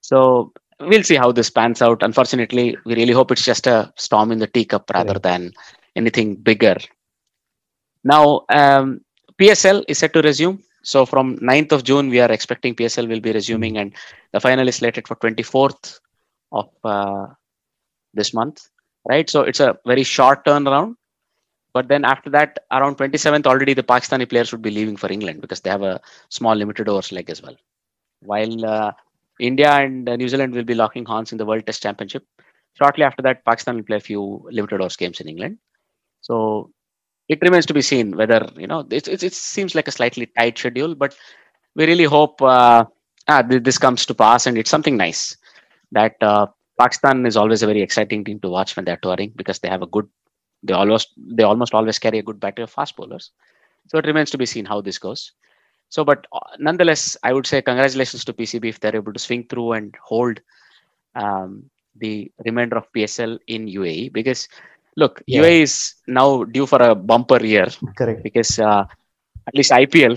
So we'll see how this pans out. Unfortunately, we really hope it's just a storm in the teacup rather than anything bigger. Now, um, PSL is set to resume. So from 9th of June, we are expecting PSL will be resuming, and the final is slated for 24th of uh, this month, right? So it's a very short turnaround. But then after that, around 27th, already the Pakistani players would be leaving for England because they have a small limited overs leg as well. While uh, India and uh, New Zealand will be locking horns in the World Test Championship. Shortly after that, Pakistan will play a few limited overs games in England. So it remains to be seen whether you know it, it, it seems like a slightly tight schedule, but we really hope uh, ah, this comes to pass and it's something nice. That uh, Pakistan is always a very exciting team to watch when they're touring because they have a good, they almost they almost always carry a good battery of fast bowlers. So it remains to be seen how this goes. So, but uh, nonetheless, I would say congratulations to PCB if they're able to swing through and hold um, the remainder of PSL in UAE because look, Yeah. UAE is now due for a bumper year Correct. because uh, at least IPL,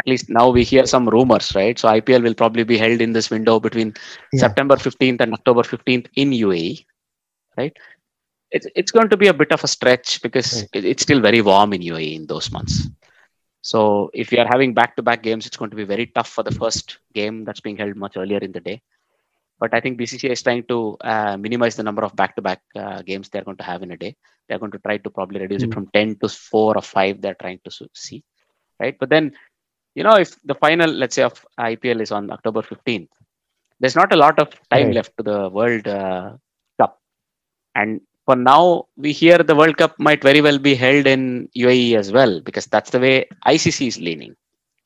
at least now we hear some rumors, right? So IPL will probably be held in this window between Yeah. September 15th and October 15th in UAE, right? It's, it's going to be a bit of a stretch because Right. it, it's still very warm in UAE in those months. So if you are having back-to-back games, it's going to be very tough for the first game that's being held much earlier in the day. But I think BCCI is trying to uh, minimize the number of back-to-back uh, games they're going to have in a day. They're going to try to probably reduce it Mm. from 10 to 4 or 5. They're trying to see, right? But then, you know, if the final, let's say, of IPL is on October 15th, there's not a lot of time Right. left to the World uh, Cup. And for now, we hear the World Cup might very well be held in UAE as well because that's the way ICC is leaning,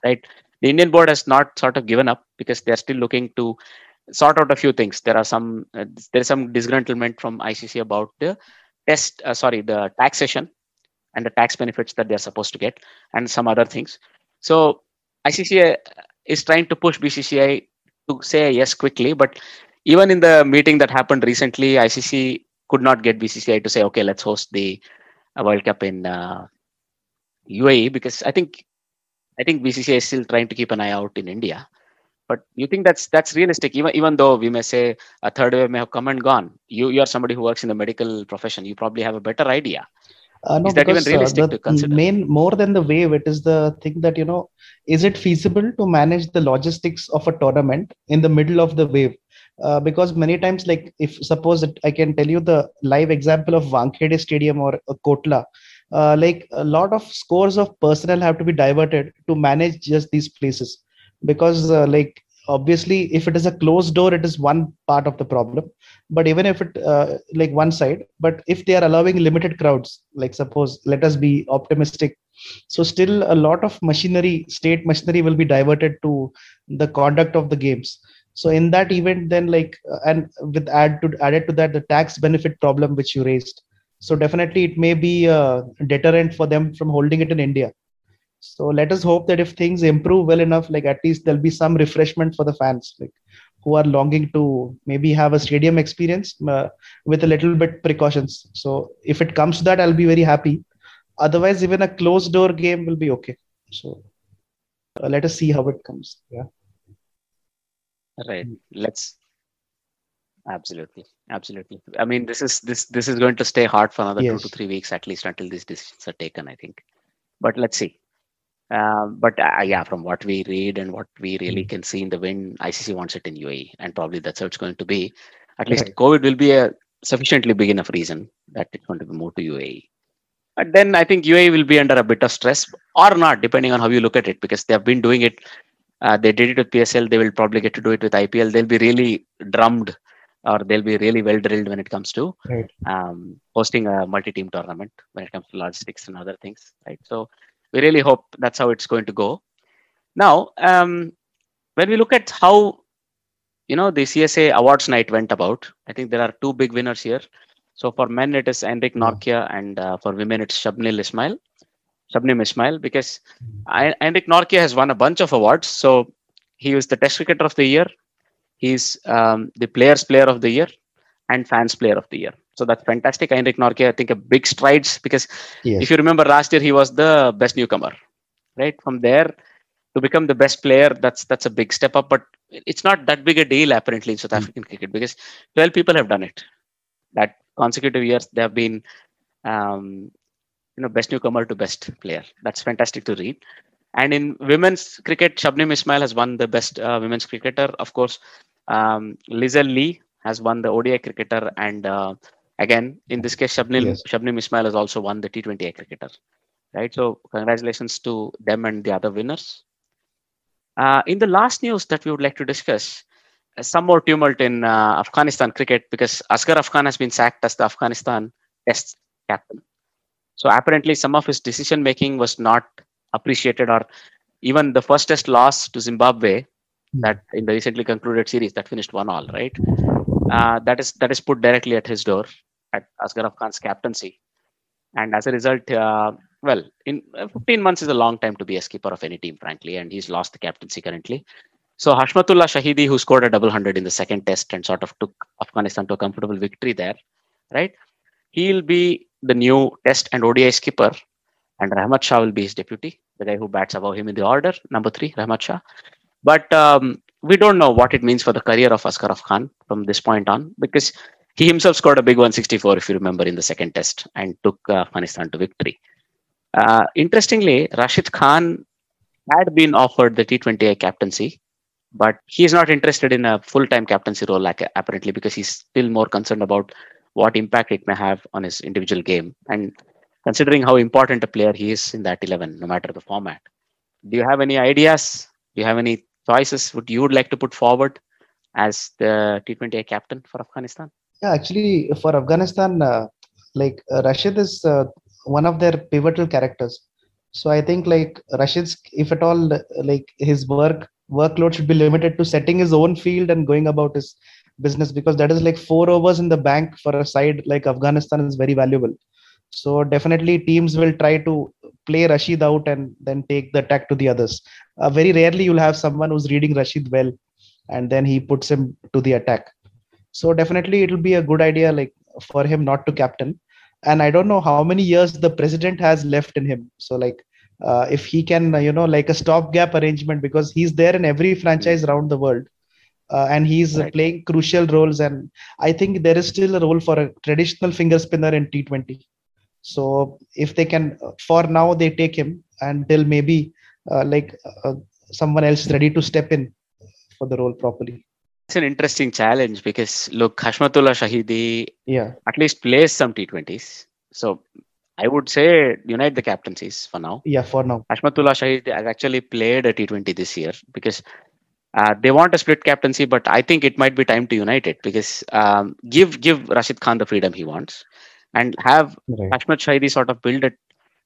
right? The Indian board has not sort of given up because they're still looking to sort out a few things. There are some uh, there's some disgruntlement from ICC about the test, uh, sorry, the taxation and the tax benefits that they're supposed to get, and some other things. So ICC is trying to push BCCI to say yes quickly, but even in the meeting that happened recently, ICC could not get BCCI to say, okay, let's host the uh, World Cup in uh, UAE because I think I think BCCI is still trying to keep an eye out in India. But you think that's that's realistic, even even though we may say a third wave may have come and gone. You you are somebody who works in the medical profession. You probably have a better idea. Uh, no, Is that even uh, realistic the to consider? main more than the wave, it is the thing that you know, is it feasible to manage the logistics of a tournament in the middle of the wave? Uh, because many times, like if suppose it, I can tell you the live example of Wankhede Stadium or uh, Kotla, uh, like a lot of scores of personnel have to be diverted to manage just these places, because uh, like obviously if it is a closed door, it is one part of the problem. But even if it uh, like one side but if they are allowing limited crowds like suppose let us be optimistic. So still a lot of machinery state machinery will be diverted to the conduct of the games. So in that event then like uh, and with add to added to that the tax benefit problem which you raised. So definitely it may be a deterrent for them from holding it in india so let us hope that if things improve well enough like at least there'll be some refreshment for the fans like who are longing to maybe have a stadium experience uh, with a little bit precautions. So if it comes to that, I'll be very happy. Otherwise, even a closed door game will be okay. So uh, let us see how it comes. Yeah. Right. Let's absolutely, absolutely. I mean, this is this this is going to stay hard for another Yes. two to three weeks at least until these decisions are taken. I think, but let's see. Um, but uh, yeah, from what we read and what we really Mm. can see in the wind, ICC wants it in UAE, and probably that's how it's going to be. At least. COVID will be a sufficiently big enough reason that it's going to be moved to UAE. But then I think UAE will be under a bit of stress or not, depending on how you look at it, because they have been doing it. Uh, they did it with PSL. They will probably get to do it with IPL. They'll be really drummed, or they'll be really well drilled when it comes to Right. um, hosting a multi-team tournament when it comes to logistics and other things, right? So we really hope that's how it's going to go. Now, um, when we look at how you know the CSA awards night went about, I think there are two big winners here. So for men, it is Anrich Yeah. Nortje, and uh, for women, it's Shabnil Ismail. Shabnim Ismail, because I, Anrich Nortje has won a bunch of awards. So he was the Test Cricketer of the Year. He's um, the Players Player of the Year and Fans Player of the Year. So that's fantastic. Heinrich Nortje, I think, a big strides because Yes. if you remember last year, he was the best newcomer, right? From there to become the best player, that's that's a big step up. But it's not that big a deal apparently in South Mm. African cricket because 12 people have done it. That consecutive years they have been, um, you know, best newcomer to best player. That's fantastic to read. And in women's cricket, Shabnim Ismail has won the best uh, women's cricketer. Of course, um, Lizelle Lee has won the ODI cricketer, and uh, again, in this case, Shabnim Yes. Shabnim Ismail has also won the T20I cricketer. Right. So congratulations to them and the other winners. Uh, in the last news that we would like to discuss, uh, some more tumult in uh, Afghanistan cricket because Asghar Afghan has been sacked as the Afghanistan Test captain. So apparently, some of his decision making was not appreciated, or even the first Test loss to Zimbabwe, that in the recently concluded series that finished one all, right? Uh, that is that is put directly at his door at Asghar Khan's captaincy, and as a result, uh, well, in uh, 15 months is a long time to be a skipper of any team, frankly, and he's lost the captaincy currently. So Hashmatullah Shahidi, who scored a double hundred in the second test and sort of took Afghanistan to a comfortable victory there, right? He'll be the new test and ODI skipper, and Rahmat Shah will be his deputy, the guy who bats above him in the order, number three, Rahmat Shah. But um, we don't know what it means for the career of Asghar Khan from this point on because he himself scored a big 164, if you remember, in the second test and took uh, Afghanistan to victory. Uh, interestingly, Rashid Khan had been offered the T20I captaincy, but he is not interested in a full-time captaincy role, like apparently, because he's still more concerned about what impact it may have on his individual game. And considering how important a player he is in that 11, no matter the format, do you have any ideas? Do you have any choices would you would like to put forward as the T20I captain for Afghanistan? Yeah, actually, for Afghanistan, uh, like uh, Rashid is uh, one of their pivotal characters. So I think like Rashid's, if at all, like his work workload should be limited to setting his own field and going about his business because that is like four overs in the bank for a side like Afghanistan is very valuable. So definitely teams will try to play Rashid out and then take the attack to the others. Uh, very rarely you'll have someone who's reading Rashid well and then he puts him to the attack. So definitely it'll be a good idea like for him not to captain. And I don't know how many years the president has left in him. So like uh, if he can, you know, like a stopgap arrangement because he's there in every franchise around the world. Uh, and he's Right. playing crucial roles. And I think there is still a role for a traditional finger spinner in T20. So if they can, uh, for now, they take him until maybe uh, like uh, someone else ready to step in for the role properly. It's an interesting challenge because look, Hashmatullah Shahidi Yeah. at least plays some T20s. So I would say unite the captaincies for now. Yeah. For now. Hashmatullah Shahid has actually played a T20 this year because uh, they want a split captaincy, but I think it might be time to unite it because um, give give Rashid Khan the freedom he wants and have Right. Shahidi sort of build a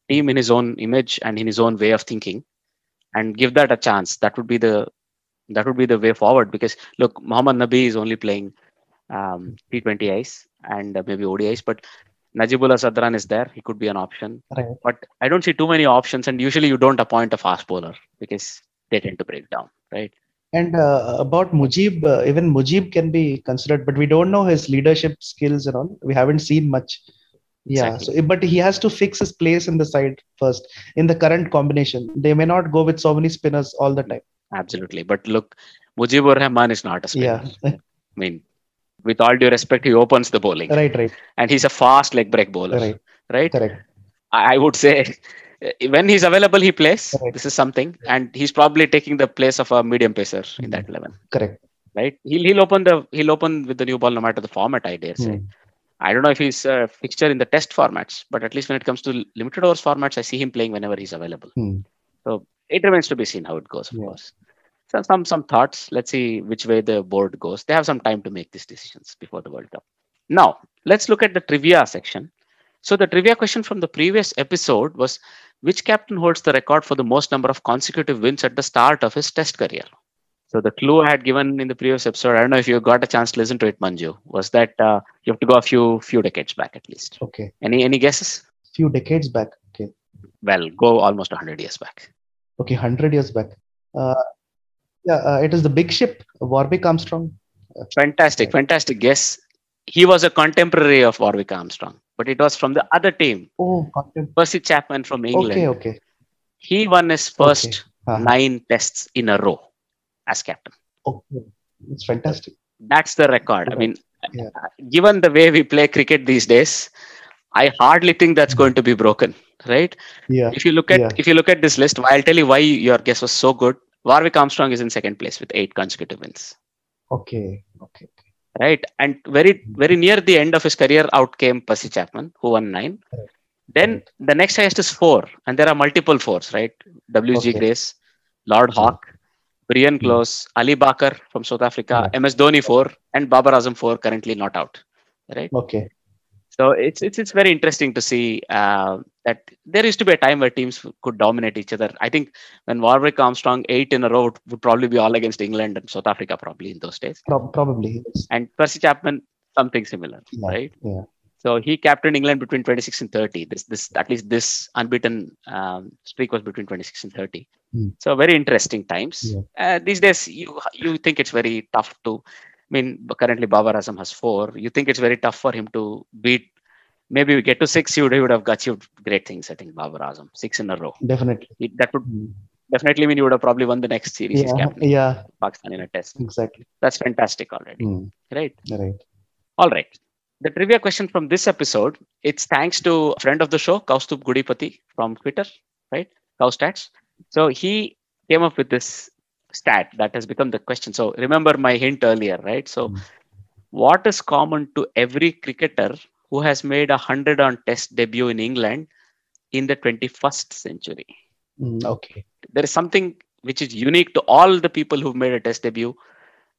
team in his own image and in his own way of thinking and give that a chance. That would be the that would be the way forward because look, Muhammad Nabi is only playing um, T20Is and uh, maybe ODIs, but Najibullah Zadran is there. He could be an option. Right. But I don't see too many options, and usually you don't appoint a fast bowler because they tend to break down, right? And uh, about Mujib, uh, even Mujib can be considered, but we don't know his leadership skills and all. We haven't seen much. Yeah. Exactly. So, but he has to fix his place in the side first. In the current combination, they may not go with so many spinners all the time. Absolutely. But look, Mujibur Rahman is not a spinner. Yeah. I mean, with all due respect, he opens the bowling, right, right, and he's a fast leg break bowler, right, right? correct. I would say when he's available, he plays. Correct. This is something, and he's probably taking the place of a medium pacer in that eleven, Correct. right? He'll he'll open the he'll open with the new ball no matter the format. I dare say. Hmm. I don't know if he's a fixture in the test formats, but at least when it comes to limited overs formats, I see him playing whenever he's available. Hmm. So it remains to be seen how it goes, of Yeah. course. So some some thoughts. Let's see which way the board goes. They have some time to make these decisions before the World Cup. Now let's look at the trivia section. So the trivia question from the previous episode was which captain holds the record for the most number of consecutive wins at the start of his test career? So the clue I had given in the previous episode, I don't know if you got a chance to listen to it, Manju, was that uh, you have to go a few few decades back at least. Okay. Any any guesses? Few decades back. Okay. Well, go almost 100 years back. Okay. Hundred years back. Uh, yeah. Uh, it is the big ship, Warwick Armstrong. Fantastic, fantastic guess. He was a contemporary of Warwick Armstrong, but it was from the other team, Oh. Percy Chapman from England. Okay. Okay. He won his first Uh-huh. nine tests in a row as captain. Okay. It's fantastic. That's the record. I mean, Yeah. given the way we play cricket these days, I hardly think that's going to be broken, right? Yeah. If you look at Yeah. if you look at this list, I'll tell you why your guess was so good. Warwick Armstrong is in second place with eight consecutive wins. Okay. Okay. Right? And very, very near the end of his career, out came Percy Chapman, who won nine. Then the next highest is four, and there are multiple fours, right? W.G. Okay. Grace, Lord Okay. Hawke, Brian Hmm. Close, Ali Bacher from South Africa. MS Dhoni four, and Babar Azam four, currently not out, right? Okay. So it's it's it's very interesting to see uh, that there used to be a time where teams could dominate each other. I think when Warwick Armstrong eight in a row would, probably be all against England and South Africa, probably in those days probably. Yes. and Percy Chapman something similar, Yeah, right? yeah. So he captained England between 26 and 30. This this at least this unbeaten um, streak was between 26 and 30. Hmm. So very interesting times. Yeah. Uh, these days, you you think it's very tough to. I mean, currently Babar Azam has four. You think it's very tough for him to beat. Maybe we get to six, he would, he would have got achieved great things. I think Babar Azam six in a row. Definitely. It, that would Mm. definitely mean you would have probably won the next series. Yeah. captain Yeah. Pakistan in a test. Exactly. That's fantastic already. Mm. Right. Right. All right. The trivia question from this episode, it's thanks to a friend of the show, Kaustub Gudipati from Twitter, right? Kaustats. So he came up with this stat that has become the question. So remember my hint earlier, right? So Mm. what is common to every cricketer who has made a 100 on test debut in England in the 21st century? Mm, okay. There is something which is unique to all the people who've made a test debut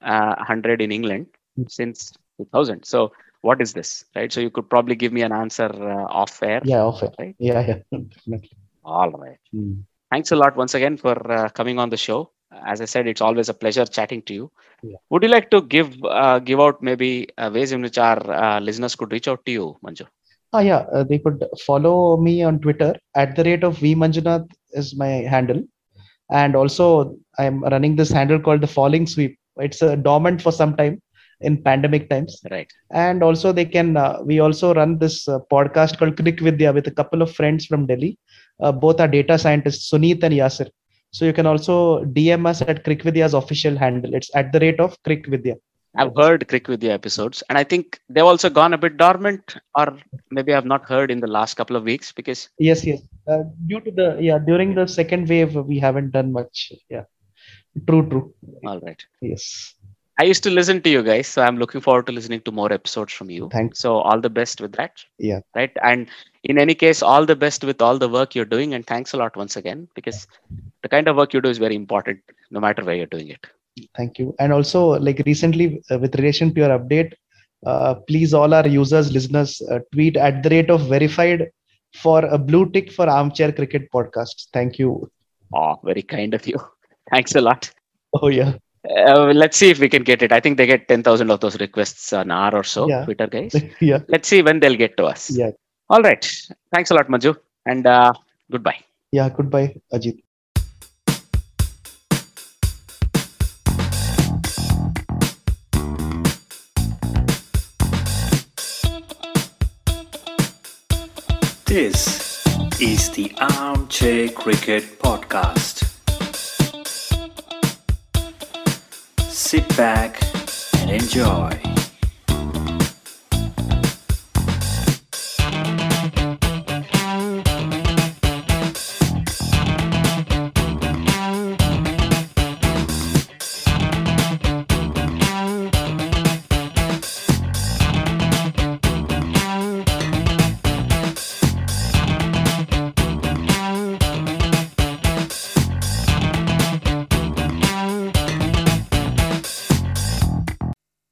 uh, 100 in England Mm. since 2000. So what is this, right? So you could probably give me an answer uh, off air. Yeah. Off it. Right. Yeah. Yeah. Definitely. All right. Mm. Thanks a lot once again for uh, coming on the show. As I said, it's always a pleasure chatting to you. Yeah. Would you like to give uh, give out maybe uh, ways in which our uh, listeners could reach out to you, Manju? Ah, yeah. Uh, they could follow me on Twitter at the rate of V Manjunath is my handle, and also I'm running this handle called the Falling Sweep. It's uh, dormant for some time in pandemic times, Right. and also they can. Uh, we also run this uh, podcast called Crick Vidya with a couple of friends from Delhi. Uh, both are data scientists, Suneet and Yasir. So you can also DM us at Crick Vidya's official handle. It's at the rate of Crick Vidya. I've heard with episodes, and I think they've also gone a bit dormant, or maybe I've not heard in the last couple of weeks because Yes, yes. Uh, due to the yeah, during the second wave, we haven't done much. Yeah, true, true. all right. Yes. I used to listen to you guys, so I'm looking forward to listening to more episodes from you. Thanks. So all the best with that. Yeah. Right. And in any case, all the best with all the work you're doing, and thanks a lot once again because the kind of work you do is very important, no matter where you're doing it. Thank you. And also, like recently, uh, with relation to your update, uh, please all our users, listeners, uh, tweet at the rate of verified for a blue tick for Armchair Cricket Podcast. Thank you. Oh, very kind of you. Thanks a lot. Oh yeah, Uh, let's see if we can get it. I think they get 10,000 of those requests an hour or so, Yeah. Twitter guys. yeah, Let's see when they'll get to us. yeah, All right. Thanks a lot, Manju. And uh, goodbye. yeah. Goodbye, Ajit. This is the Armchair Cricket Podcast. Sit back and enjoy.